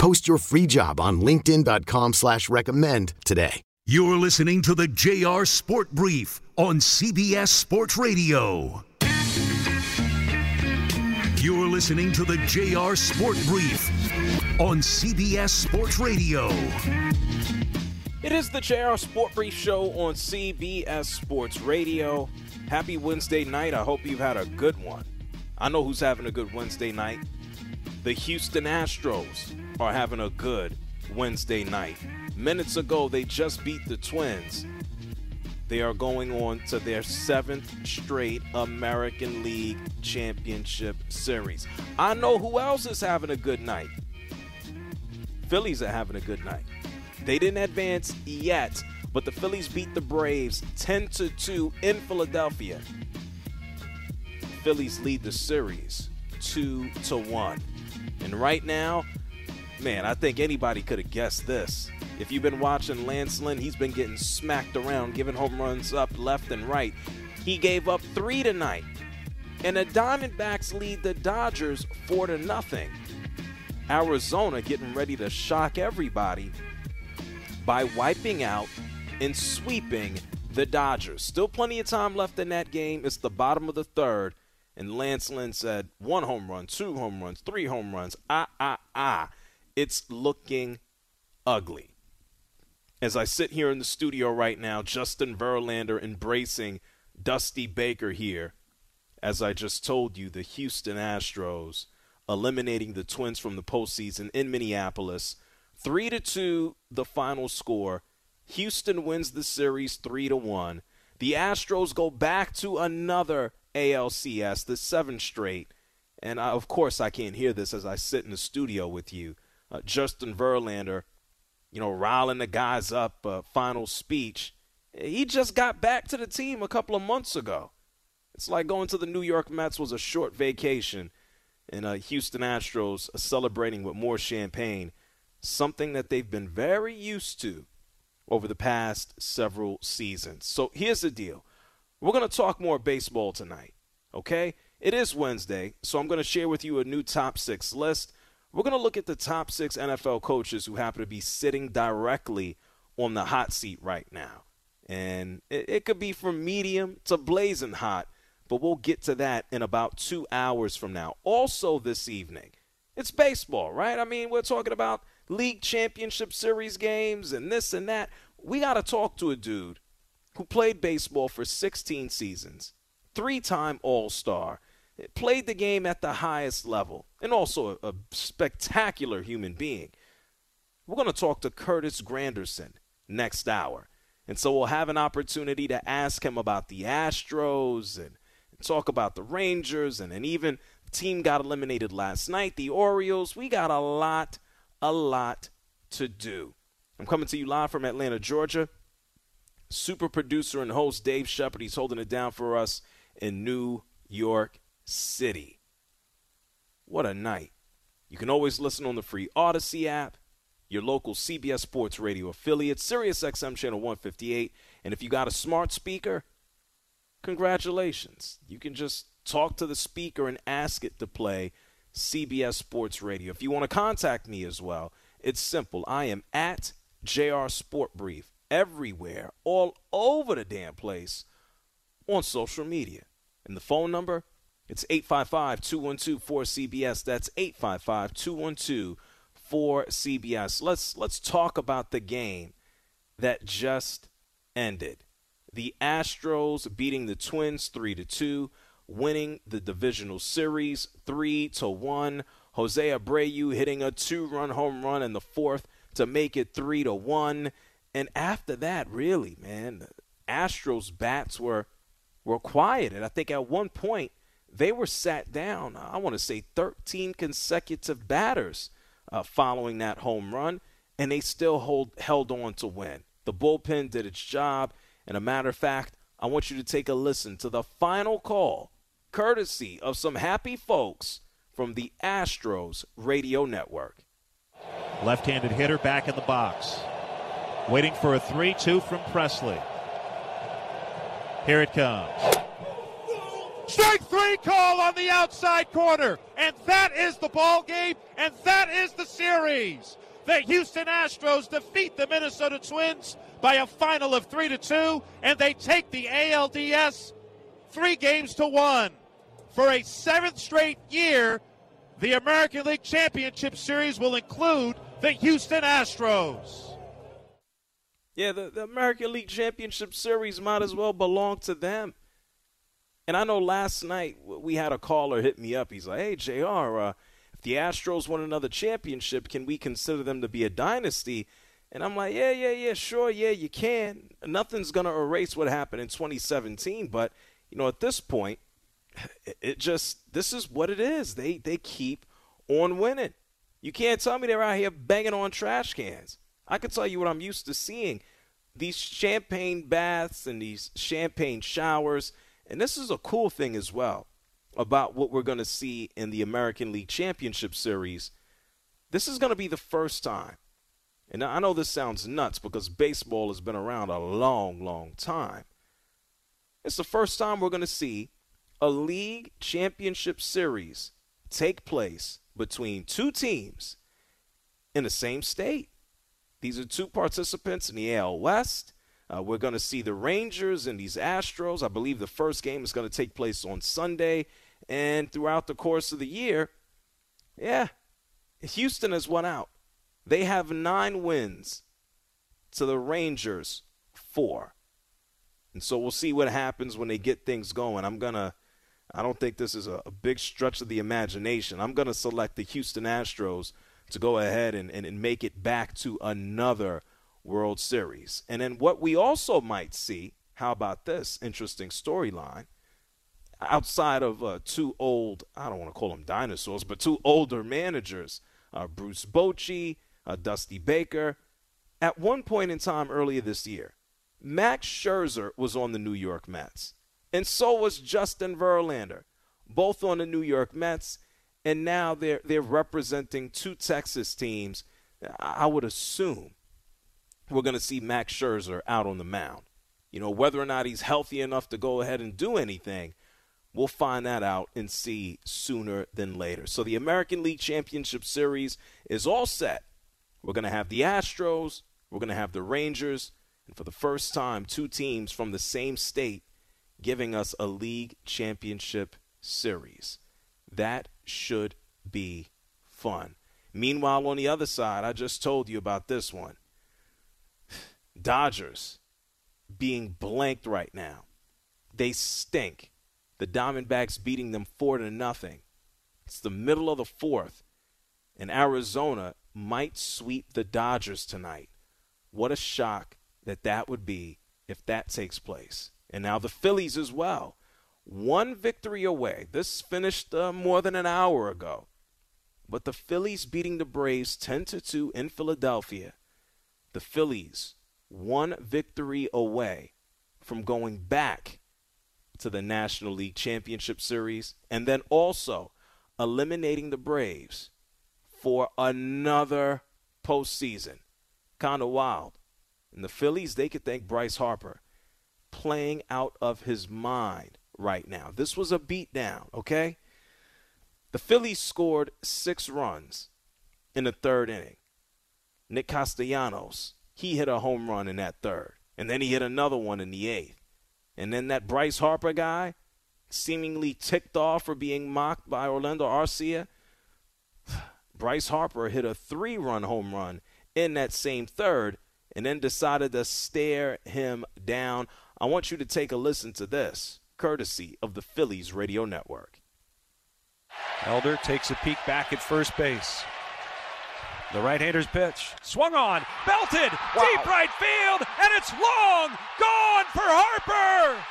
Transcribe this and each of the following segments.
Post your free job on LinkedIn.com slash recommend today. You're listening to the JR Sport Brief on CBS Sports Radio. You're listening to the JR Sport Brief on CBS Sports Radio. It is the JR Sport Brief show on CBS Sports Radio. Happy Wednesday night. I hope you've had a good one. I know who's having a good Wednesday night. The Houston Astros are having a good Wednesday night. Minutes ago, they just beat the Twins. They are going on to their seventh straight American League Championship Series. I know who else is having a good night. Phillies are having a good night. They didn't advance yet, but the Phillies beat the Braves 10 to 2 in Philadelphia. Phillies lead the series 2 to 1. And right now, man, I think anybody could have guessed this. If you've been watching Lance Lynn, he's been getting smacked around, giving home runs up left and right. He gave up 3 tonight. And the Diamondbacks lead the Dodgers 4 to nothing. Arizona getting ready to shock everybody by wiping out and sweeping the Dodgers. Still plenty of time left in that game. It's the bottom of the third. And Lance Lynn said one home run, two home runs, three home runs. Ah, ah, ah. It's looking ugly. As I sit here in the studio right now, Justin Verlander embracing Dusty Baker here. As I just told you, the Houston Astros eliminating the Twins from the postseason in Minneapolis. 3 to 2 the final score Houston wins the series 3 to 1. The Astros go back to another ALCS, the seventh straight. And I, of course, I can't hear this as I sit in the studio with you. Uh, Justin Verlander, you know, riling the guys up, uh, final speech. He just got back to the team a couple of months ago. It's like going to the New York Mets was a short vacation, and uh, Houston Astros celebrating with more champagne, something that they've been very used to over the past several seasons. So here's the deal we're going to talk more baseball tonight, okay? It is Wednesday, so I'm going to share with you a new top six list. We're going to look at the top six NFL coaches who happen to be sitting directly on the hot seat right now. And it, it could be from medium to blazing hot, but we'll get to that in about two hours from now. Also, this evening, it's baseball, right? I mean, we're talking about league championship series games and this and that. We got to talk to a dude who played baseball for 16 seasons, three time All Star, played the game at the highest level, and also a, a spectacular human being. We're going to talk to Curtis Granderson next hour. And so we'll have an opportunity to ask him about the Astros and, talk about the Rangers and, and even the team got eliminated last night, the Orioles. We got a lot a lot to do. I'm coming to you live from Atlanta, Georgia. Super producer and host Dave Shepard. He's holding it down for us in New York City. What a night. You can always listen on the free Audacy app, your local CBS Sports Radio affiliate, Sirius XM channel 158. And if you got a smart speaker, congratulations. You can just talk to the speaker and ask it to play CBS Sports Radio. If you want to contact me as well, it's simple. I am at JR Sport Brief everywhere, all over the damn place on social media. And the phone number, it's 855 212 4CBS. That's 855 212 4CBS. Let's let's talk about the game that just ended. The Astros beating the Twins 3 to 2, winning the divisional series 3 to 1. Jose Abreu hitting a two-run home run in the fourth to make it 3 to 1. And after that, really, man, the Astros bats were were quieted. I think at one point they were sat down. I want to say 13 consecutive batters uh, following that home run, and they still hold held on to win. The bullpen did its job, and a matter of fact, I want you to take a listen to the final call, courtesy of some happy folks from the Astros radio network. Left-handed hitter back in the box, waiting for a 3-2 from Pressly. Here it comes. Strike three call on the outside corner. And that is the ball game, and that is the series. The Houston Astros defeat the Minnesota Twins by a final of three to two, and they take the ALDS three games to one. For a seventh straight year, the American League Championship Series will include the Houston Astros. Yeah, the, the American League Championship Series might as well belong to them. And I know last night we had a caller hit me up. He's like, hey, JR, uh, if the Astros won another championship, can we consider them to be a dynasty? And I'm like, yeah, yeah, yeah, sure, yeah, you can. Nothing's going to erase what happened in 2017. But, you know, at this point, it just, this is what it is. They, they keep on winning. You can't tell me they're out here banging on trash cans. I can tell you what I'm used to seeing these champagne baths and these champagne showers. And this is a cool thing as well about what we're going to see in the American League Championship Series. This is going to be the first time. And I know this sounds nuts because baseball has been around a long, long time. It's the first time we're going to see a league championship series take place between two teams in the same state. These are two participants in the AL West. Uh, we're going to see the Rangers and these Astros. I believe the first game is going to take place on Sunday. And throughout the course of the year, yeah, Houston has won out. They have nine wins to the Rangers, four. And so we'll see what happens when they get things going. I'm going to, I don't think this is a, a big stretch of the imagination. I'm going to select the Houston Astros to go ahead and, and, and make it back to another World Series. And then what we also might see, how about this interesting storyline? Outside of uh, two old, I don't want to call them dinosaurs, but two older managers, uh, Bruce Bochy, uh, Dusty Baker. At one point in time earlier this year, Max Scherzer was on the New York Mets, and so was Justin Verlander, both on the New York Mets and now they're they're representing two Texas teams. I would assume we're going to see Max Scherzer out on the mound. You know, whether or not he's healthy enough to go ahead and do anything, we'll find that out and see sooner than later. So the American League Championship Series is all set. We're going to have the Astros, we're going to have the Rangers, and for the first time, two teams from the same state giving us a league championship series. That should be fun. Meanwhile, on the other side, I just told you about this one. Dodgers being blanked right now. They stink. The Diamondbacks beating them four to nothing. It's the middle of the fourth, and Arizona might sweep the Dodgers tonight. What a shock that that would be if that takes place. And now the Phillies as well one victory away. This finished uh, more than an hour ago. But the Phillies beating the Braves 10 to 2 in Philadelphia. The Phillies one victory away from going back to the National League Championship Series and then also eliminating the Braves for another postseason. Kind of wild. And the Phillies, they could thank Bryce Harper playing out of his mind right now. This was a beatdown, okay? The Phillies scored six runs in the third inning. Nick Castellanos, he hit a home run in that third. And then he hit another one in the eighth. And then that Bryce Harper guy, seemingly ticked off for being mocked by Orlando Arcia. Bryce Harper hit a three run home run in that same third, and then decided to stare him down. I want you to take a listen to this, courtesy of the Phillies Radio Network. Elder takes a peek back at first base. The right-hander's pitch. Swung on, belted, wow. deep right field, and it's long gone for Harper.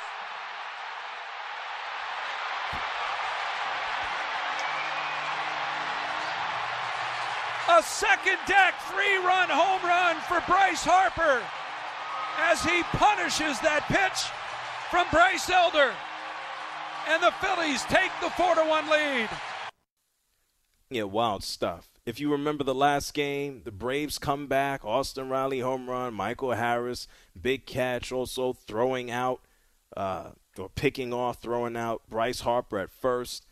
A second deck three-run home run for Bryce Harper as he punishes that pitch from Bryce Elder. And the Phillies take the 4 to 1 lead. Yeah, wild stuff. If you remember the last game, the Braves come back, Austin Riley home run, Michael Harris, big catch, also throwing out uh, or picking off, throwing out Bryce Harper at first.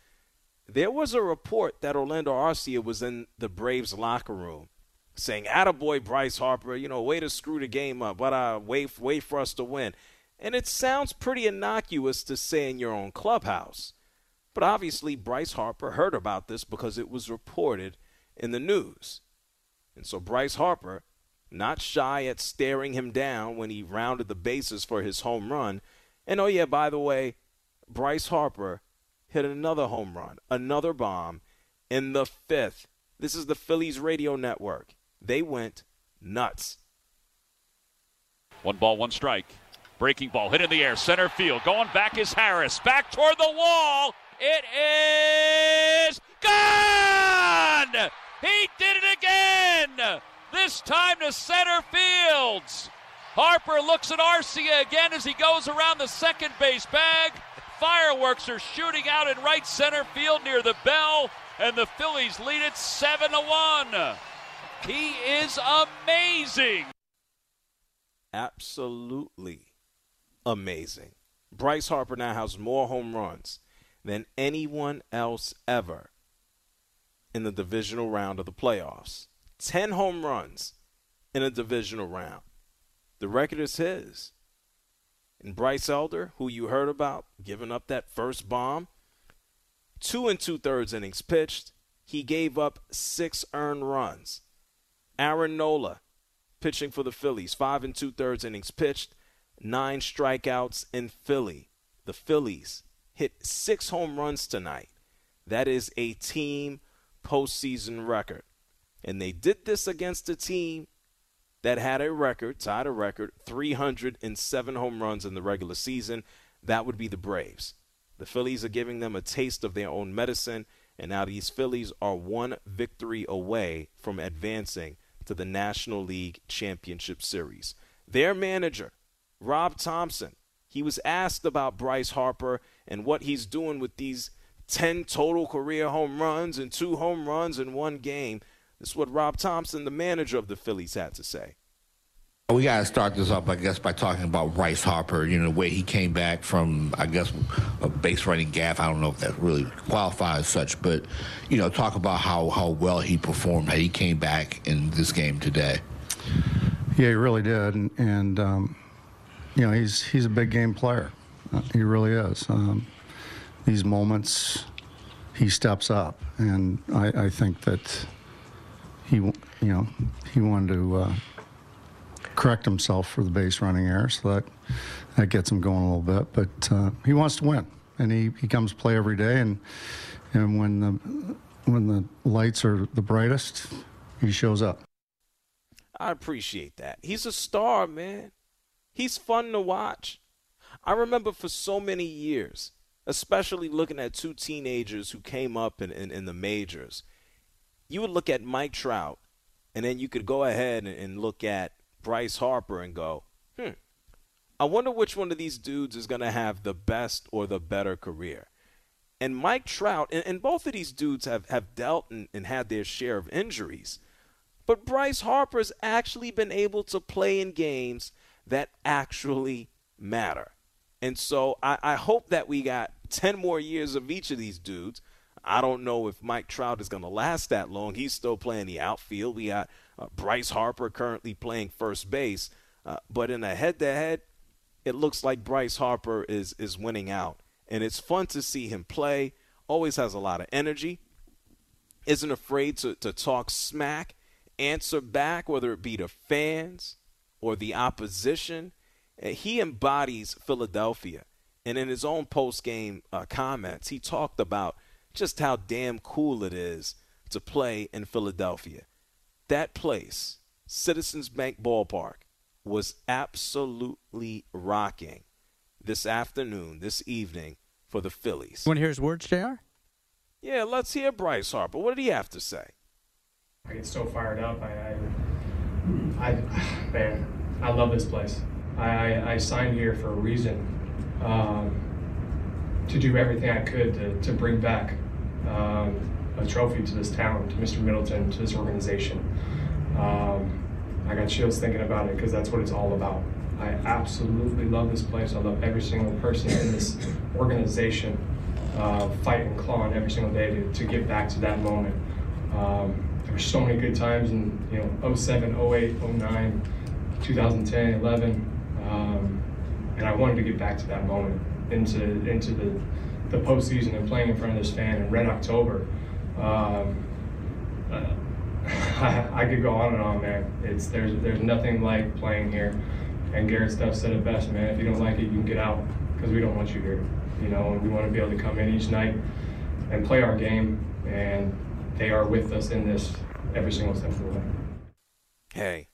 There was a report that Orlando Arcia was in the Braves locker room saying, Attaboy Bryce Harper, you know, way to screw the game up, but uh, wait, wait for us to win. And it sounds pretty innocuous to say in your own clubhouse. But obviously, Bryce Harper heard about this because it was reported in the news. And so Bryce Harper, not shy at staring him down when he rounded the bases for his home run. And oh, yeah, by the way, Bryce Harper hit another home run, another bomb in the fifth. This is the Phillies radio network. They went nuts. One ball, one strike. Breaking ball hit in the air, center field. Going back is Harris. Back toward the wall. It is gone! He did it again! This time to center fields. Harper looks at Arcia again as he goes around the second base bag. Fireworks are shooting out in right center field near the bell, and the Phillies lead it 7 to 1. He is amazing. Absolutely amazing. Bryce Harper now has more home runs than anyone else ever in the divisional round of the playoffs. 10 home runs in a divisional round. The record is his. And Bryce Elder, who you heard about giving up that first bomb, two and two thirds innings pitched. He gave up six earned runs. Aaron Nola, pitching for the Phillies, five and two thirds innings pitched, nine strikeouts in Philly. The Phillies hit six home runs tonight. That is a team postseason record. And they did this against a team that had a record, tied a record, 307 home runs in the regular season. That would be the Braves. The Phillies are giving them a taste of their own medicine, and now these Phillies are one victory away from advancing to the National League Championship Series. Their manager, Rob Thomson, he was asked about Bryce Harper and what he's doing with these 10 total career home runs and two home runs in one game. This is what Rob Thomson, the manager of the Phillies, had to say. We got to start this off, I guess, by talking about Bryce Harper. You know, the way he came back from, I guess, a base running gaff. I don't know if that really qualifies such, but, you know, talk about how, how well he performed, how he came back in this game today. Yeah, he really did. And, and um, you know, he's, he's a big game player. Uh, he really is. Um, these moments, he steps up. And I, I think that he, you know, he wanted to. Uh, correct himself for the base running error, so that that gets him going a little bit. But uh, he wants to win, and he, he comes play every day. And and when the when the lights are the brightest, he shows up. I appreciate that. He's a star, man. He's fun to watch. I remember for so many years, especially looking at two teenagers who came up in, in, in the majors. You would look at Mike Trout, and then you could go ahead and, and look at Bryce Harper and go, hmm, I wonder which one of these dudes is going to have the best or the better career. And Mike Trout, and, and both of these dudes have, have dealt and, and had their share of injuries. But Bryce Harper's actually been able to play in games that actually matter. And so I, I hope that we got 10 more years of each of these dudes. I don't know if Mike Trout is going to last that long. He's still playing the outfield. We got uh, Bryce Harper currently playing first base. Uh, but in a head to head, it looks like Bryce Harper is, is winning out. And it's fun to see him play. Always has a lot of energy. Isn't afraid to, to talk smack, answer back, whether it be to fans or the opposition. Uh, he embodies Philadelphia. And in his own post game uh, comments, he talked about just how damn cool it is to play in Philadelphia. That place, Citizens Bank Ballpark, was absolutely rocking this afternoon, this evening for the Phillies. You Want to hear his words, JR? Yeah, let's hear Bryce Harper. What did he have to say? I get so fired up. I, I, I man, I love this place. I, I, I signed here for a reason, um, to do everything I could to, to bring back um, a trophy to this town, to Mr. Middleton, to this organization. Um, I got chills thinking about it because that's what it's all about. I absolutely love this place. I love every single person in this organization, uh, fighting, clawing every single day to, to get back to that moment. Um, there were so many good times in you know 07, 08, 09, 2010, 11, um, and I wanted to get back to that moment into into the the postseason and playing in front of this fan in Red October. Um, uh, I, I, could go on and on, man. It's there's there's nothing like playing here. And Garrett Stubbs said it best, man. If you don't like it, you can get out because we don't want you here. You know, and we want to be able to come in each night and play our game. And they are with us in this every single step of the way. Hey,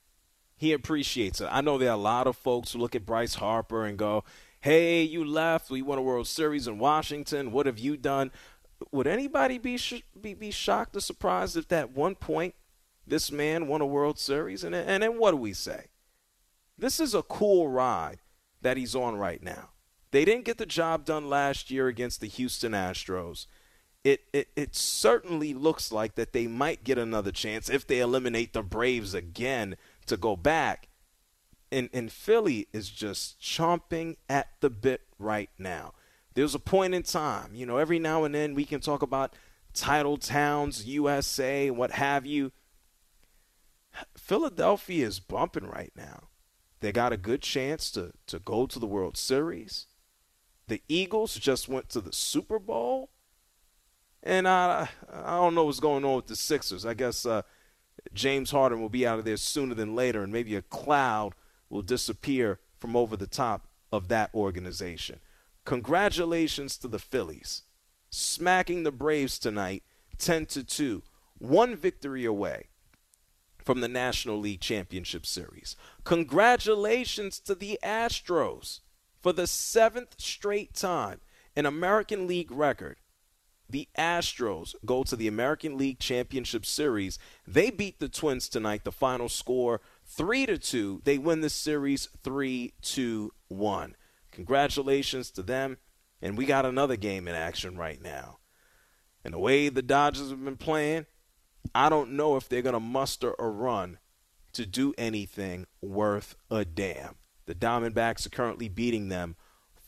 he appreciates it. I know there are a lot of folks who look at Bryce Harper and go, hey, you left. We won a World Series in Washington. What have you done? Would anybody be, sh- be, be shocked or surprised if at one point this man won a World Series? And, and then what do we say? This is a cool ride that he's on right now. They didn't get the job done last year against the Houston Astros it, it, it certainly looks like that they might get another chance if they eliminate the Braves again to go back. And, and Philly is just chomping at the bit right now. There's a point in time, you know, every now and then we can talk about title towns, USA, what have you. Philadelphia is bumping right now. They got a good chance to, to go to the World Series. The Eagles just went to the Super Bowl. And I, I don't know what's going on with the Sixers. I guess uh, James Harden will be out of there sooner than later, and maybe a cloud will disappear from over the top of that organization. Congratulations to the Phillies, smacking the Braves tonight, 10 to 2, one victory away from the National League Championship Series. Congratulations to the Astros for the seventh straight time, an American League record the Astros go to the American League Championship Series. They beat the Twins tonight. The final score 3 to 2. They win the series 3 to 1. Congratulations to them. And we got another game in action right now. And the way the Dodgers have been playing, I don't know if they're going to muster a run to do anything worth a damn. The Diamondbacks are currently beating them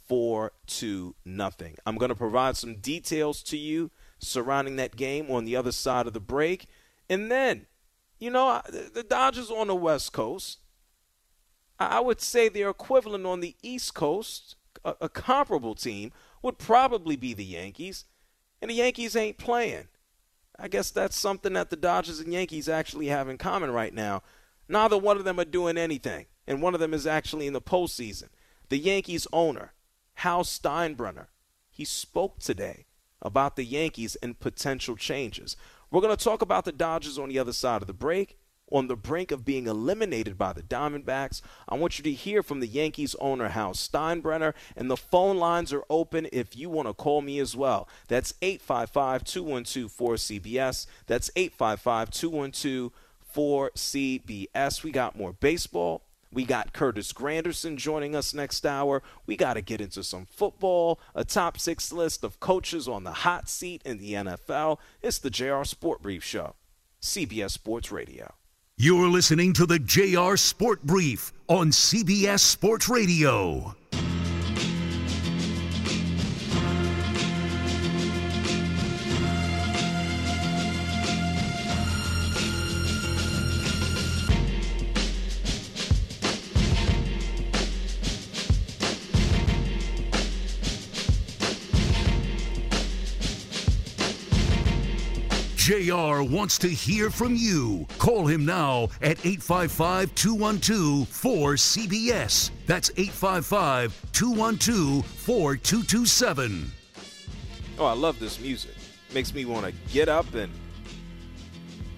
four to nothing. I'm going to provide some details to you surrounding that game on the other side of the break, and then, you know, the Dodgers on the West Coast. I would say their equivalent on the East Coast, a, a comparable team, would probably be the Yankees, and the Yankees ain't playing. I guess that's something that the Dodgers and Yankees actually have in common right now. Neither one of them are doing anything, and one of them is actually in the postseason. The Yankees owner, Hal Steinbrenner. He spoke today about the Yankees and potential changes. We're going to talk about the Dodgers on the other side of the break. On the brink of being eliminated by the Diamondbacks. I want you to hear from the Yankees owner, Hal Steinbrenner, and the phone lines are open if you want to call me as well. That's 855 212 4CBS. That's 855 212 4CBS. We got more baseball we got Curtis Granderson joining us next hour. We got to get into some football, a top six list of coaches on the hot seat in the NFL. It's the JR Sport Brief Show, CBS Sports Radio. You're listening to the JR Sport Brief on CBS Sports Radio. JR wants to hear from you. Call him now at 855 212 4CBS. That's 855 212 4227. Oh, I love this music. Makes me want to get up and,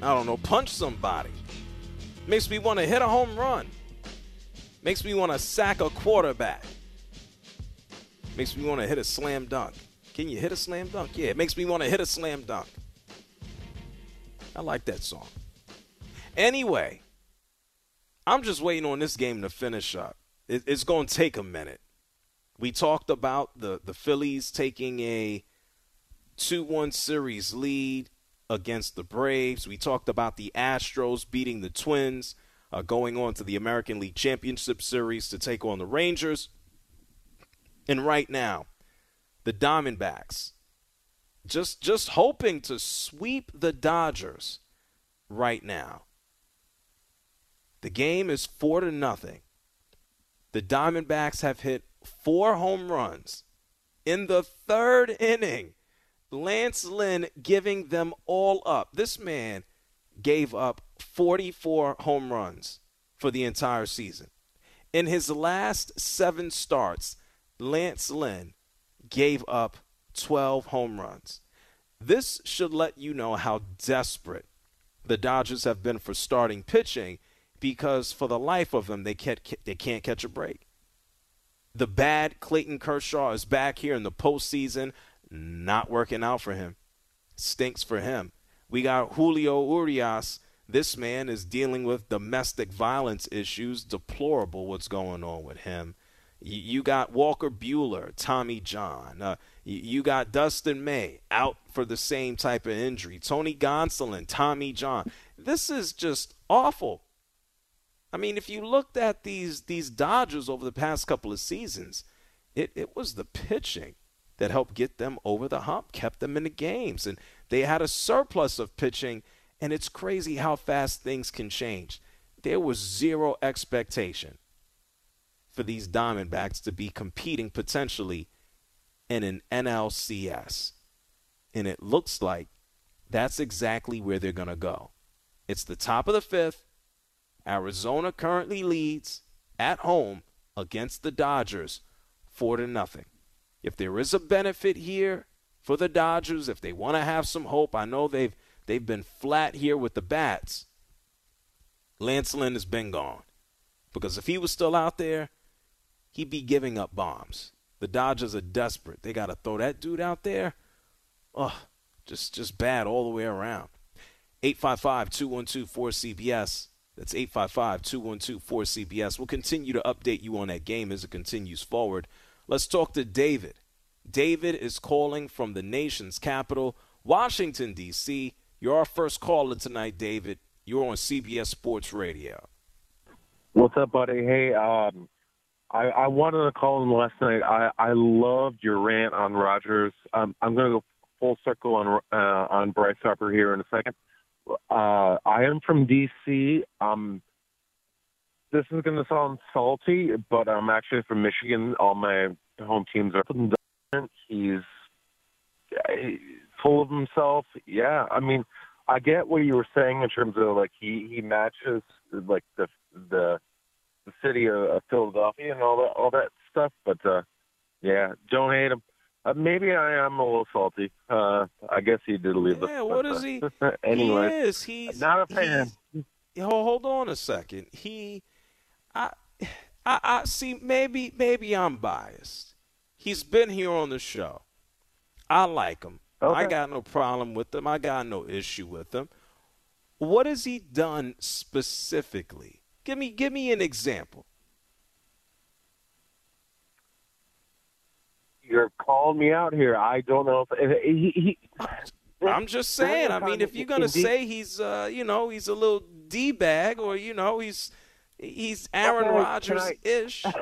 I don't know, punch somebody. Makes me want to hit a home run. Makes me want to sack a quarterback. Makes me want to hit a slam dunk. Can you hit a slam dunk? Yeah, it makes me want to hit a slam dunk. I like that song. Anyway, I'm just waiting on this game to finish up. It, it's going to take a minute. We talked about the, the Phillies taking a 2 1 series lead against the Braves. We talked about the Astros beating the Twins, uh, going on to the American League Championship Series to take on the Rangers. And right now, the Diamondbacks just just hoping to sweep the Dodgers right now. The game is 4 to nothing. The Diamondbacks have hit 4 home runs in the 3rd inning. Lance Lynn giving them all up. This man gave up 44 home runs for the entire season. In his last 7 starts, Lance Lynn gave up 12 home runs. This should let you know how desperate the Dodgers have been for starting pitching because for the life of them they can't they can't catch a break. The bad Clayton Kershaw is back here in the postseason, not working out for him. Stinks for him. We got Julio Urias. This man is dealing with domestic violence issues. Deplorable what's going on with him. You got Walker Buehler, Tommy John. Uh, you got Dustin May out for the same type of injury. Tony Gonsolin, Tommy John. This is just awful. I mean, if you looked at these these Dodgers over the past couple of seasons, it, it was the pitching that helped get them over the hump, kept them in the games. And they had a surplus of pitching, and it's crazy how fast things can change. There was zero expectation for these Diamondbacks to be competing potentially in an NLCS. And it looks like that's exactly where they're going to go. It's the top of the fifth. Arizona currently leads at home against the Dodgers four to nothing. If there is a benefit here for the Dodgers, if they want to have some hope, I know they've they've been flat here with the bats. Lance Lynn has been gone. Because if he was still out there, he'd be giving up bombs. The Dodgers are desperate. They got to throw that dude out there. Ugh, just just bad all the way around. 855-212-4CBS. That's 855-212-4CBS. We'll continue to update you on that game as it continues forward. Let's talk to David. David is calling from the nation's capital, Washington, D.C. You're our first caller tonight, David. You're on CBS Sports Radio. What's up, buddy? Hey, um, I, I wanted to call in last night. I, I loved your rant on Rodgers. Um, I'm going to go full circle on uh, on Bryce Harper here in a second. Uh, I am from DC. Um, this is going to sound salty, but I'm actually from Michigan. All my home teams are from He's full of himself. Yeah, I mean, I get what you were saying in terms of like he he matches like the the the city of, of Philadelphia and all that all that stuff. But uh, yeah, don't hate him. Uh, maybe I am a little salty. Uh, I guess he did leave. Yeah, what is he? anyway, he is. He's not a fan. Hold on a second. He, I, I, I see. Maybe, maybe I'm biased. He's been here on the show. I like him. Okay. I got no problem with him. I got no issue with him. What has he done specifically Give me give me an example. You're calling me out here. I don't know if he. he I'm just saying. I mean, if you're gonna say he's, uh, you know, he's a little d bag, or you know, he's he's Aaron Rodgers ish. Uh,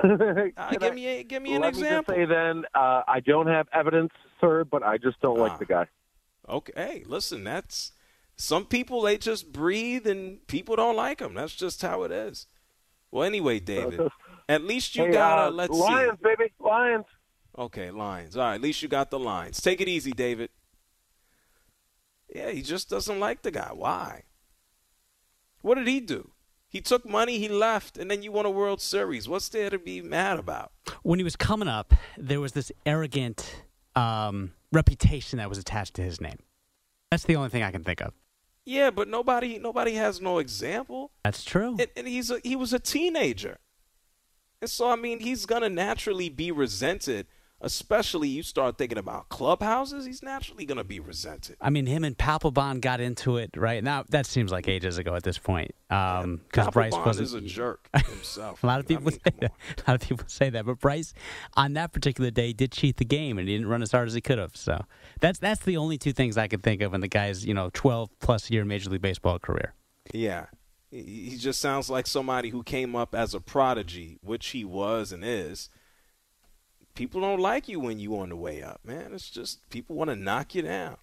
give me give me an let example. Let me just say then, uh, I don't have evidence, sir, but I just don't like Ah. the guy. Okay, hey, listen, that's some people they just breathe and people don't like them. That's just how it is. Well, anyway, David, at least you Hey, got uh, a let's Lions, see. baby, Lions. Okay, lines. All right, at least you got the lions. Take it easy, David. Yeah, he just doesn't like the guy. Why? What did he do? He took money, he left, and then you won a World Series. What's there to be mad about? When he was coming up, there was this arrogant um, reputation that was attached to his name. That's the only thing I can think of. Yeah, but nobody nobody has no example. That's true. And, and he's a, he was a teenager. And so I mean, he's going to naturally be resented especially you start thinking about clubhouses, he's naturally going to be resented. I mean, him and Papelbon got into it right now. That seems like ages ago at this point. Because um, yeah, Bryce was is a jerk himself. a lot of people I mean, say that. A lot of people say that, but Bryce on that particular day did cheat the game and he didn't run as hard as he could have. So that's that's the only two things I can think of in the guy's you know twelve plus year Major League Baseball career. Yeah. He just sounds like somebody who came up as a prodigy, which he was and is people don't like you when you on the way up, man. It's just people want to knock you down.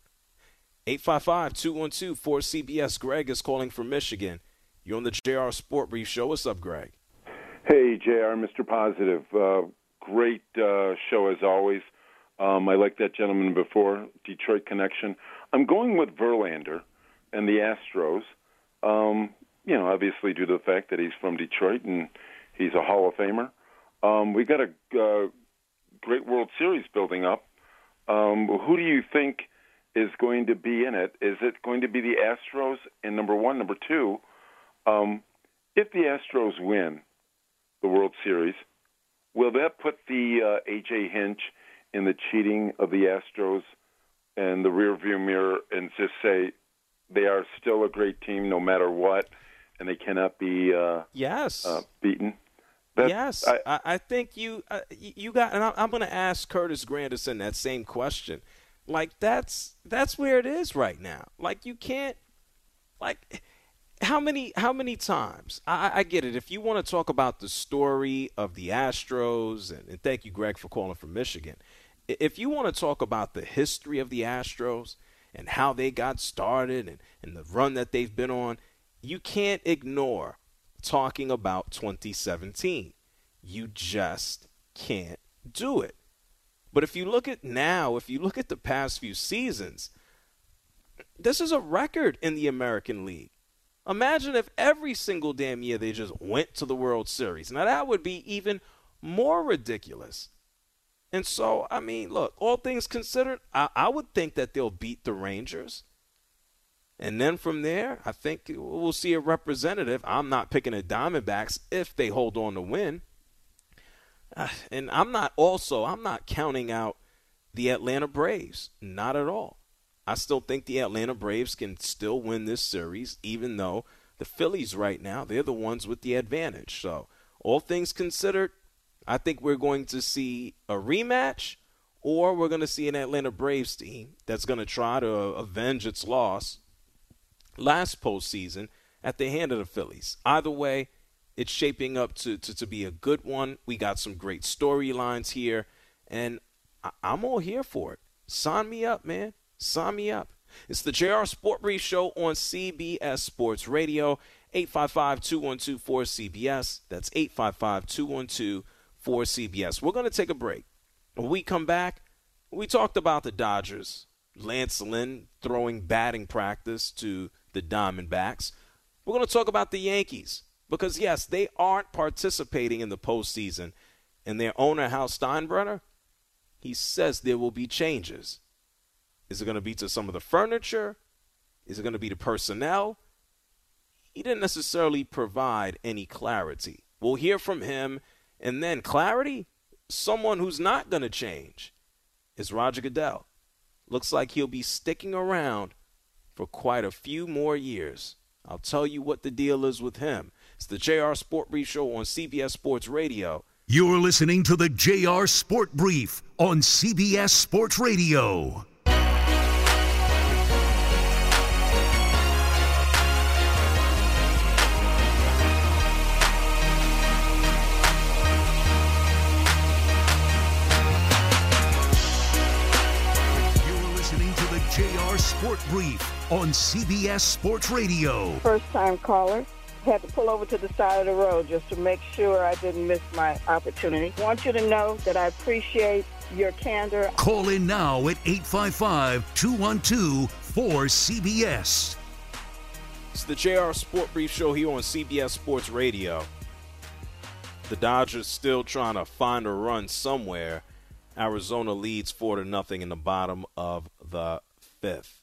855-212-4CBS. Greg is calling from Michigan. You're on the JR Sport Brief Show. What's up, Greg? Hey, JR, Mr. Positive. Uh, great uh, show as always. Um, I like that gentleman before, Detroit connection. I'm going with Verlander and the Astros. Um, you know, obviously due to the fact that he's from Detroit and he's a Hall of Famer. Um, we got a uh, great World Series building up. Um, who do you think is going to be in it? Is it going to be the Astros? And number one, number two, um, if the Astros win the World Series, will that put the uh, AJ Hinch in the cheating of the Astros and the rearview mirror and just say they are still a great team no matter what, and they cannot be uh, yes uh, beaten? That's, yes, I, I, think you uh, you got, and I'm going to ask Curtis Granderson that same question. Like that's that's where it is right now. Like you can't, like how many how many times I, I get it. If you want to talk about the story of the Astros, and, and thank you, Greg, for calling from Michigan. If you want to talk about the history of the Astros and how they got started and, and the run that they've been on, you can't ignore talking about 2017. You just can't do it. But if you look at now, if you look at the past few seasons, this is a record in the American League. Imagine if every single damn year they just went to the World Series. Now that would be even more ridiculous. And so, I mean, look, all things considered, I, I would think that they'll beat the Rangers. And then from there, I think we'll see a representative. I'm not picking the Diamondbacks if they hold on to win. Uh, and I'm not also, I'm not counting out the Atlanta Braves. Not at all. I still think the Atlanta Braves can still win this series, even though the Phillies right now, they're the ones with the advantage. So, all things considered, I think we're going to see a rematch or we're going to see an Atlanta Braves team that's going to try to avenge its loss last postseason at the hand of the Phillies. Either way, it's shaping up to, to, to be a good one. We got some great storylines here, and I, I'm all here for it. Sign me up, man. Sign me up. It's the JR Sport Brief Show on CBS Sports Radio, 855 212 4CBS. That's 855 212 4CBS. We're going to take a break. When we come back, we talked about the Dodgers. Lance Lynn throwing batting practice to the Diamondbacks. We're going to talk about the Yankees because, yes, they aren't participating in the postseason. And their owner, Hal Steinbrenner, he says there will be changes. Is it going to be to some of the furniture? Is it going to be the personnel? He didn't necessarily provide any clarity. We'll hear from him. And then clarity, someone who's not going to change is Roger Goodell. Looks like he'll be sticking around for quite a few more years. I'll tell you what the deal is with him. It's the JR Sport Brief Show on CBS Sports Radio. You're listening to the JR Sport Brief on CBS Sports Radio. Sport Brief on CBS Sports Radio. First time caller. Had to pull over to the side of the road just to make sure I didn't miss my opportunity. Want you to know that I appreciate your candor. Call in now at 855 212 for CBS. It's the JR Sport Brief Show here on CBS Sports Radio. The Dodgers still trying to find a run somewhere. Arizona leads four to nothing in the bottom of the fifth.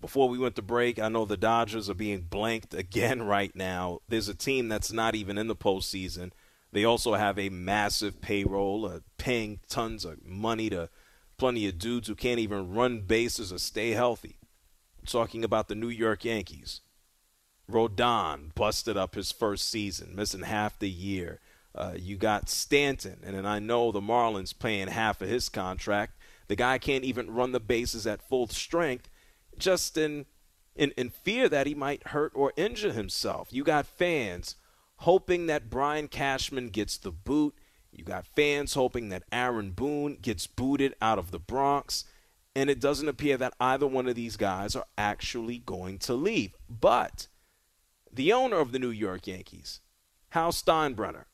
Before we went to break, I know the Dodgers are being blanked again right now. There's a team that's not even in the postseason. They also have a massive payroll, uh, paying tons of money to plenty of dudes who can't even run bases or stay healthy. Talking about the New York Yankees. Rodon busted up his first season, missing half the year. Uh, you got Stanton, and then I know the Marlins paying half of his contract. The guy can't even run the bases at full strength, just in, in in fear that he might hurt or injure himself. You got fans hoping that Brian Cashman gets the boot. You got fans hoping that Aaron Boone gets booted out of the Bronx. And it doesn't appear that either one of these guys are actually going to leave. But the owner of the New York Yankees, Hal Steinbrenner,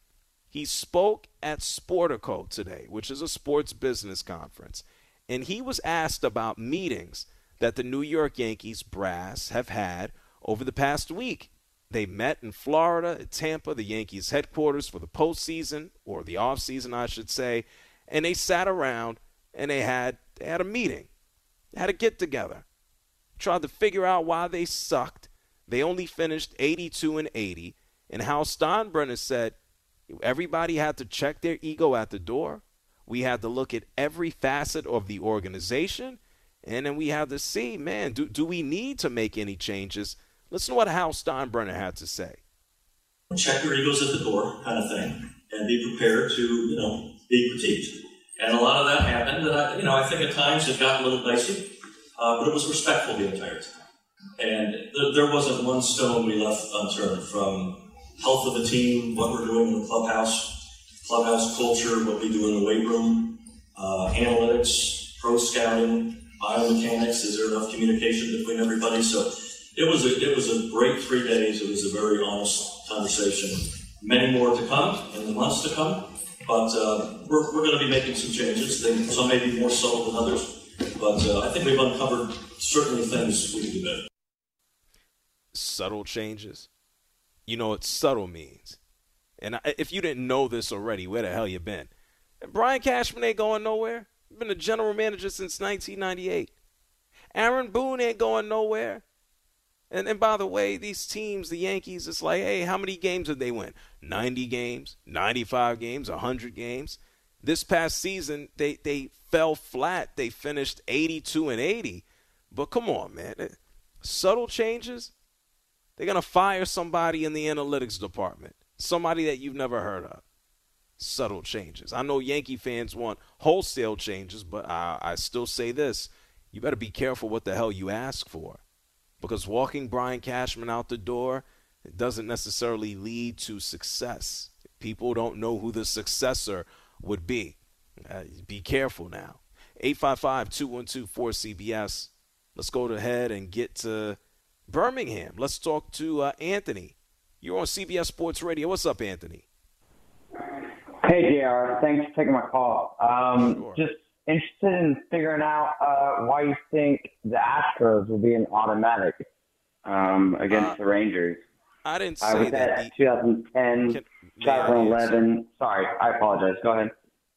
he spoke at Sportico today, which is a sports business conference, and he was asked about meetings that the New York Yankees brass have had over the past week. They met in Florida, at Tampa, the Yankees headquarters for the postseason, or the offseason, I should say, and they sat around and they had they had a meeting. They had a get together. Tried to figure out why they sucked. They only finished 82 and 80. And Hal Steinbrenner said everybody had to check their ego at the door. We had to look at every facet of the organization. And then we have to see, man, do, do we need to make any changes? Listen to what Hal Steinbrenner had to say. Check your egos at the door, kind of thing, and be prepared to, you know, be critiqued. And a lot of that happened, and I, you know, I think at times it got a little dicey, uh, but it was respectful the entire time. And th- there wasn't one stone we left unturned from health of the team, what we're doing in the clubhouse, clubhouse culture, what we do in the weight room, uh, analytics, pro scouting, biomechanics. Is there enough communication between everybody? So it was a it was a great three days. It was a very honest conversation. Many more to come in the months to come, but uh, we're, we're going to be making some changes. Some may be more subtle than others, but uh, I think we've uncovered certainly things we can do better. Subtle changes. You know what subtle means. And if you didn't know this already, where the hell you been? And Brian Cashman ain't going nowhere. Been a general manager since 1998. Aaron Boone ain't going nowhere. And, and by the way, these teams, the Yankees, it's like, hey, how many games did they win? 90 games, 95 games, 100 games. This past season, they, they fell flat. They finished 82 and 80. But come on, man. Subtle changes. They're going to fire somebody in the analytics department, somebody that you've never heard of. Subtle changes. I know Yankee fans want wholesale changes, but I, I still say this you better be careful what the hell you ask for because walking Brian Cashman out the door it doesn't necessarily lead to success. People don't know who the successor would be. Uh, be careful now. 855 212 4CBS. Let's go ahead and get to Birmingham. Let's talk to uh, Anthony. You're on CBS Sports Radio. What's up, Anthony? Hey, JR. Thanks for taking my call. Um, sure. Just interested in figuring out uh, why you think the Astros will be an automatic um, against uh, the Rangers. I didn't say I was that. At 2010, can, 2011. Sorry, I apologize. Go ahead.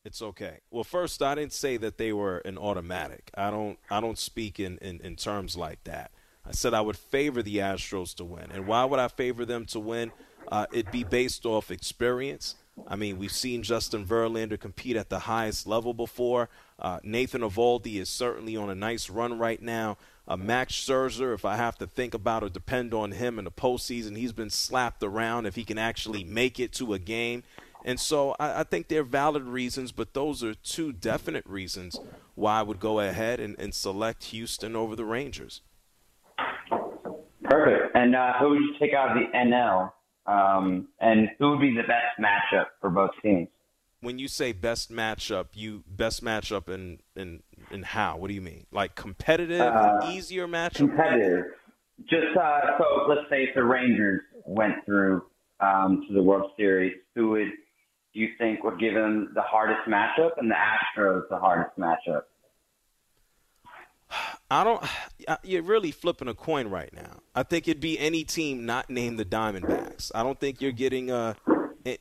It's okay. Well, first, I didn't say that they were an automatic. I don't. I don't speak in, in, in terms like that. I said I would favor the Astros to win. And why would I favor them to win? Uh, it'd be based off experience. I mean, we've seen Justin Verlander compete at the highest level before. Uh, Nathan Eovaldi is certainly on a nice run right now. Uh, Max Scherzer, if I have to think about or depend on him in the postseason, he's been slapped around if he can actually make it to a game. And so I, I think they're valid reasons, but those are two definite reasons why I would go ahead and, and select Houston over the Rangers. Perfect. And uh, who would you take out of the NL? Um, and who would be the best matchup for both teams? When you say best matchup, you best matchup in in in how? What do you mean? Like competitive, uh, easier matchup? Competitive. Just uh, so let's say if the Rangers went through um, to the World Series, who would you think would give them the hardest matchup, and the Astros the hardest matchup? I don't. You're really flipping a coin right now. I think it'd be any team not named the Diamondbacks. I don't think you're getting a,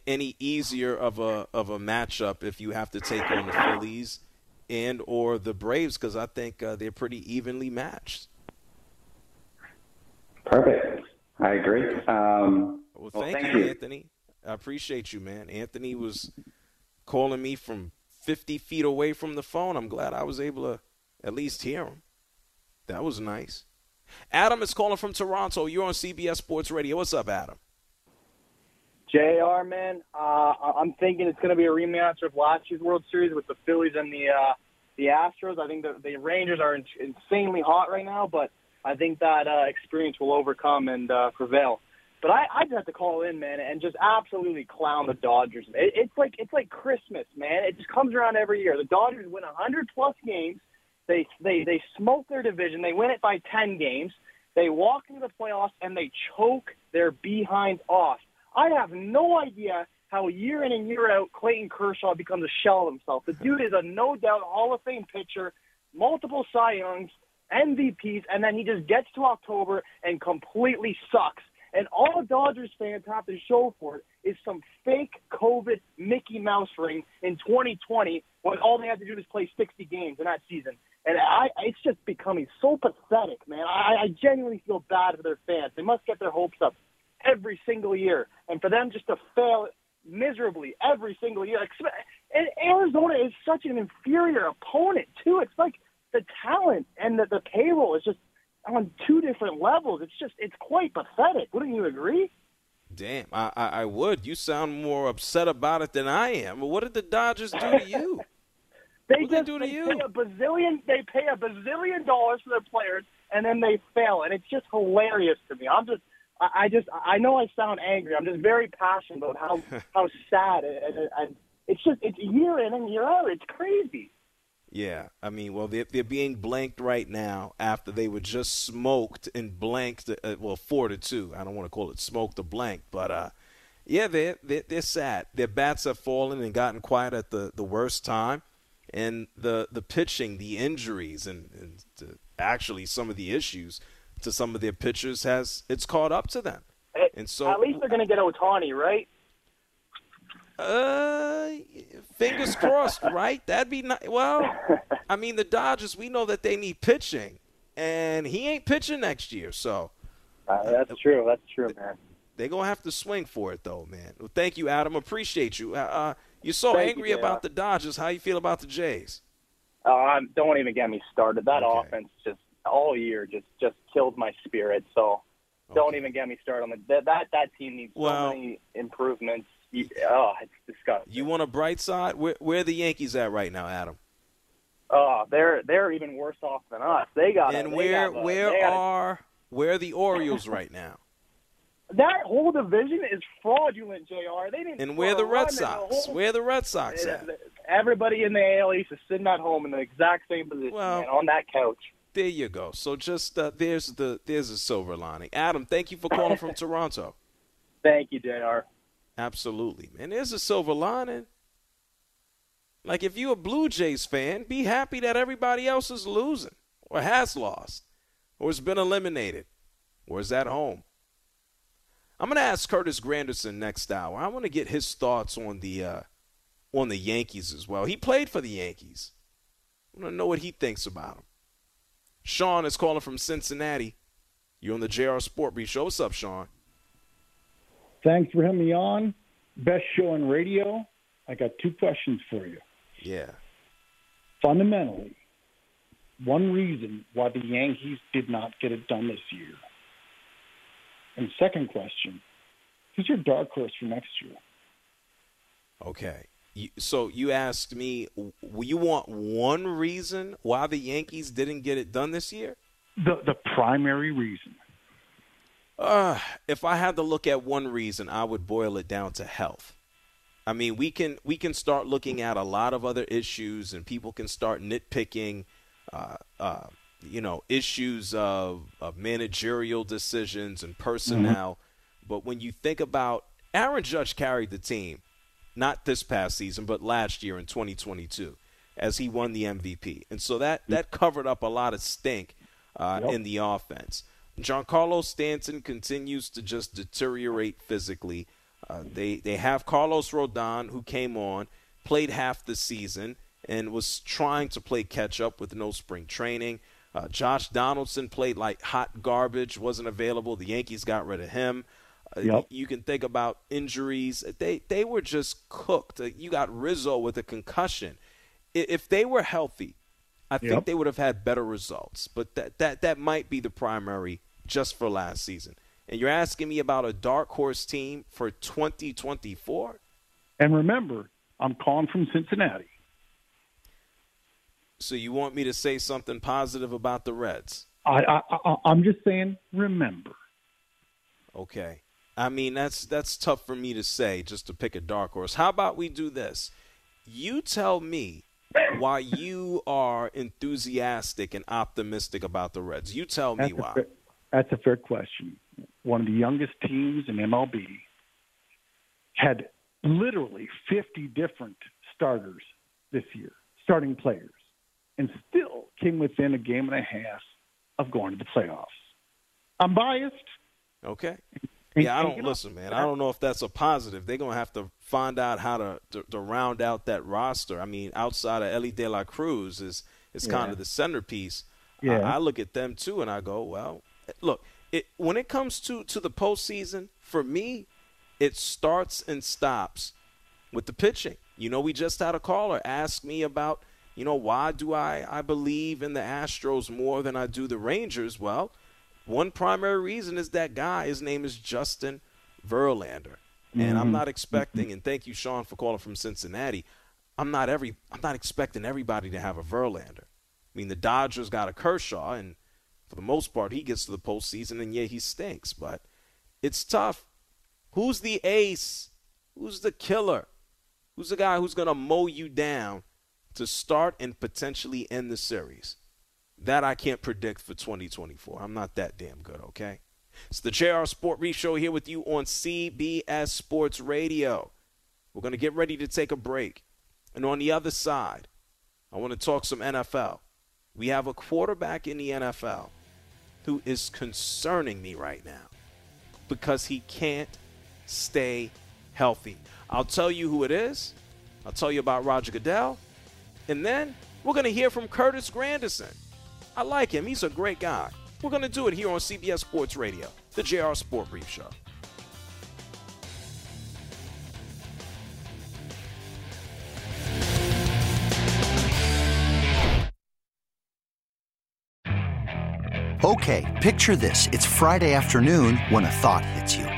any easier of a of a matchup if you have to take on the Phillies and or the Braves because I think uh, they're pretty evenly matched. Perfect. I agree. Um, well, well, thank, thank you, you. Anthony. I appreciate you, man. Anthony was calling me from 50 feet away from the phone. I'm glad I was able to at least hear him. That was nice. Adam is calling from Toronto. You're on CBS Sports Radio. What's up, Adam? JR, man, uh, I'm thinking it's going to be a rematch of last year's World Series with the Phillies and the uh, the Astros. I think the, the Rangers are in, insanely hot right now, but I think that uh, experience will overcome and uh, prevail. But I, I just have to call in, man, and just absolutely clown the Dodgers. It, it's like it's like Christmas, man. It just comes around every year. The Dodgers win 100 plus games. They they they smoke their division. They win it by 10 games. They walk into the playoffs and they choke their behind off. I have no idea how year in and year out Clayton Kershaw becomes a shell of himself. The dude is a no doubt Hall of Fame pitcher, multiple Cy Youngs, MVPs, and then he just gets to October and completely sucks. And all Dodgers fans have to show for it is some fake COVID Mickey Mouse ring in 2020 when all they had to do was play 60 games in that season. And I, it's just becoming so pathetic, man. I, I genuinely feel bad for their fans. They must get their hopes up every single year, and for them just to fail miserably every single year. And Arizona is such an inferior opponent too. It's like the talent and the, the payroll is just on two different levels. It's just it's quite pathetic. Wouldn't you agree? Damn, I, I, I would. You sound more upset about it than I am. What did the Dodgers do to you? They what just they do to they you? pay a bazillion. They pay a bazillion dollars for their players, and then they fail, and it's just hilarious to me. I'm just. I I just I know I sound angry. I'm just very passionate about how how sad and, and, it's just it's year in and year out. It's crazy. Yeah, I mean, well, they're, they're being blanked right now after they were just smoked and blanked. Uh, well, four to two. I don't want to call it smoked or blank, but uh, yeah, they're, they're they're sad. Their bats have fallen and gotten quiet at the, the worst time, and the the pitching, the injuries, and, and actually some of the issues to some of their pitchers has it's caught up to them. And so At least they're going to get Ohtani, right? Uh, fingers crossed, right? That'd be nice. Well, I mean, the Dodgers, we know that they need pitching, and he ain't pitching next year, so. Uh, that's true. That's true, man. They're going to have to swing for it, though, man. Well, thank you, Adam. Appreciate you. Uh, uh, you're so Thank angry JR. about the Dodgers. How you feel about the Jays? Uh, don't even get me started. That offense just all year just just killed my spirit. So don't even get me started on the that that, that team needs Well- so many improvements. You- Oh, it's disgusting. You want a bright side? Where, where are the Yankees at right now, Adam? Oh, they're they're even worse off than us. They got And they where got a- where a- are where are the Orioles right now? That whole division is fraudulent, Jr. They didn't. And where the Red the Sox? whole- Where the Red Sox at? Everybody in the AL East is sitting at home in the exact same position, Well- man, on that couch. There you go. So just uh, there's the there's a silver lining. Adam, thank you for calling from Toronto. Thank you, Jr. Absolutely, man. There's a silver lining. Like if you're a Blue Jays fan, be happy that everybody else is losing or has lost or has been eliminated or is at home. I'm gonna ask Curtis Granderson next hour. I want to get his thoughts on the uh, on the Yankees as well. He played for the Yankees. I want to know what he thinks about them. Sean is calling from Cincinnati. You're on the JR Sport Brief Show. What's up, Sean? Thanks for having me on. Best show on radio. I got two questions for you. Yeah. Fundamentally, one reason why the Yankees did not get it done this year. And second question, who's your dark horse for next year? Okay. So you asked me, you want one reason why the Yankees didn't get it done this year? The the primary reason. Uh, if I had to look at one reason, I would boil it down to health. I mean, we can we can start looking at a lot of other issues, and people can start nitpicking, uh, uh, you know, issues of, of managerial decisions and personnel. But when you think about Aaron Judge carried the team, not this past season, but last year in 2022, as he won the MVP, and so that that covered up a lot of stink uh, Yep. in the offense. Giancarlo Stanton continues to just deteriorate physically. Uh, they they have Carlos Rodon who came on, played half the season, and was trying to play catch up with no spring training. Uh, Josh Donaldson played like hot garbage, wasn't available. The Yankees got rid of him. Uh, Yep. You can think about injuries. They they were just cooked. Uh, You got Rizzo with a concussion. If they were healthy, I think Yep. they would have had better results. But that that that might be the primary just for last season. And you're asking me about a dark horse team for 2024? And remember, I'm calling from Cincinnati. So you want me to say something positive about the Reds? I, I, I I'm just saying, remember. Okay. I mean, that's that's tough for me to say just to pick a dark horse. How about we do this? You tell me why you are enthusiastic and optimistic about the Reds. You tell me That's a, why. fair, that's a fair question. One of the youngest teams in MLB had literally 50 different starters this year, starting players, and still came within a game and a half of going to the playoffs. I'm biased. Okay. Yeah, I don't listen, man. I don't know if that's a positive. They're gonna have to find out how to, to to round out that roster. I mean, outside of Elly De La Cruz is is kind of the centerpiece. Yeah. I, I look at them too, and I go, well, look. It when it comes to to the postseason, for me, it starts and stops with the pitching. You know, we just had a caller ask me about, you know, why do I I believe in the Astros more than I do the Rangers? Well, one primary reason is that guy. His name is Justin Verlander, and I'm Mhm. not expecting. And thank you, Sean, for calling from Cincinnati. I'm not every. I'm not expecting everybody to have a Verlander. I mean, the Dodgers got a Kershaw, and for the most part, he gets to the postseason, and yeah, he stinks. But it's tough. Who's the ace? Who's the killer? Who's the guy who's going to mow you down to start and potentially end the series? That I can't predict for 2024. I'm not that damn good, okay? It's the JR Sport Brief Show here with you on CBS Sports Radio. We're going to get ready to take a break. And on the other side, I want to talk some NFL. We have a quarterback in the NFL who is concerning me right now because he can't stay healthy. I'll tell you who it is. I'll tell you about Roger Goodell. And then we're going to hear from Curtis Granderson. I like him. He's a great guy. We're going to do it here on CBS Sports Radio, the JR Sport Brief Show. Okay, picture this. It's Friday afternoon when a thought hits you.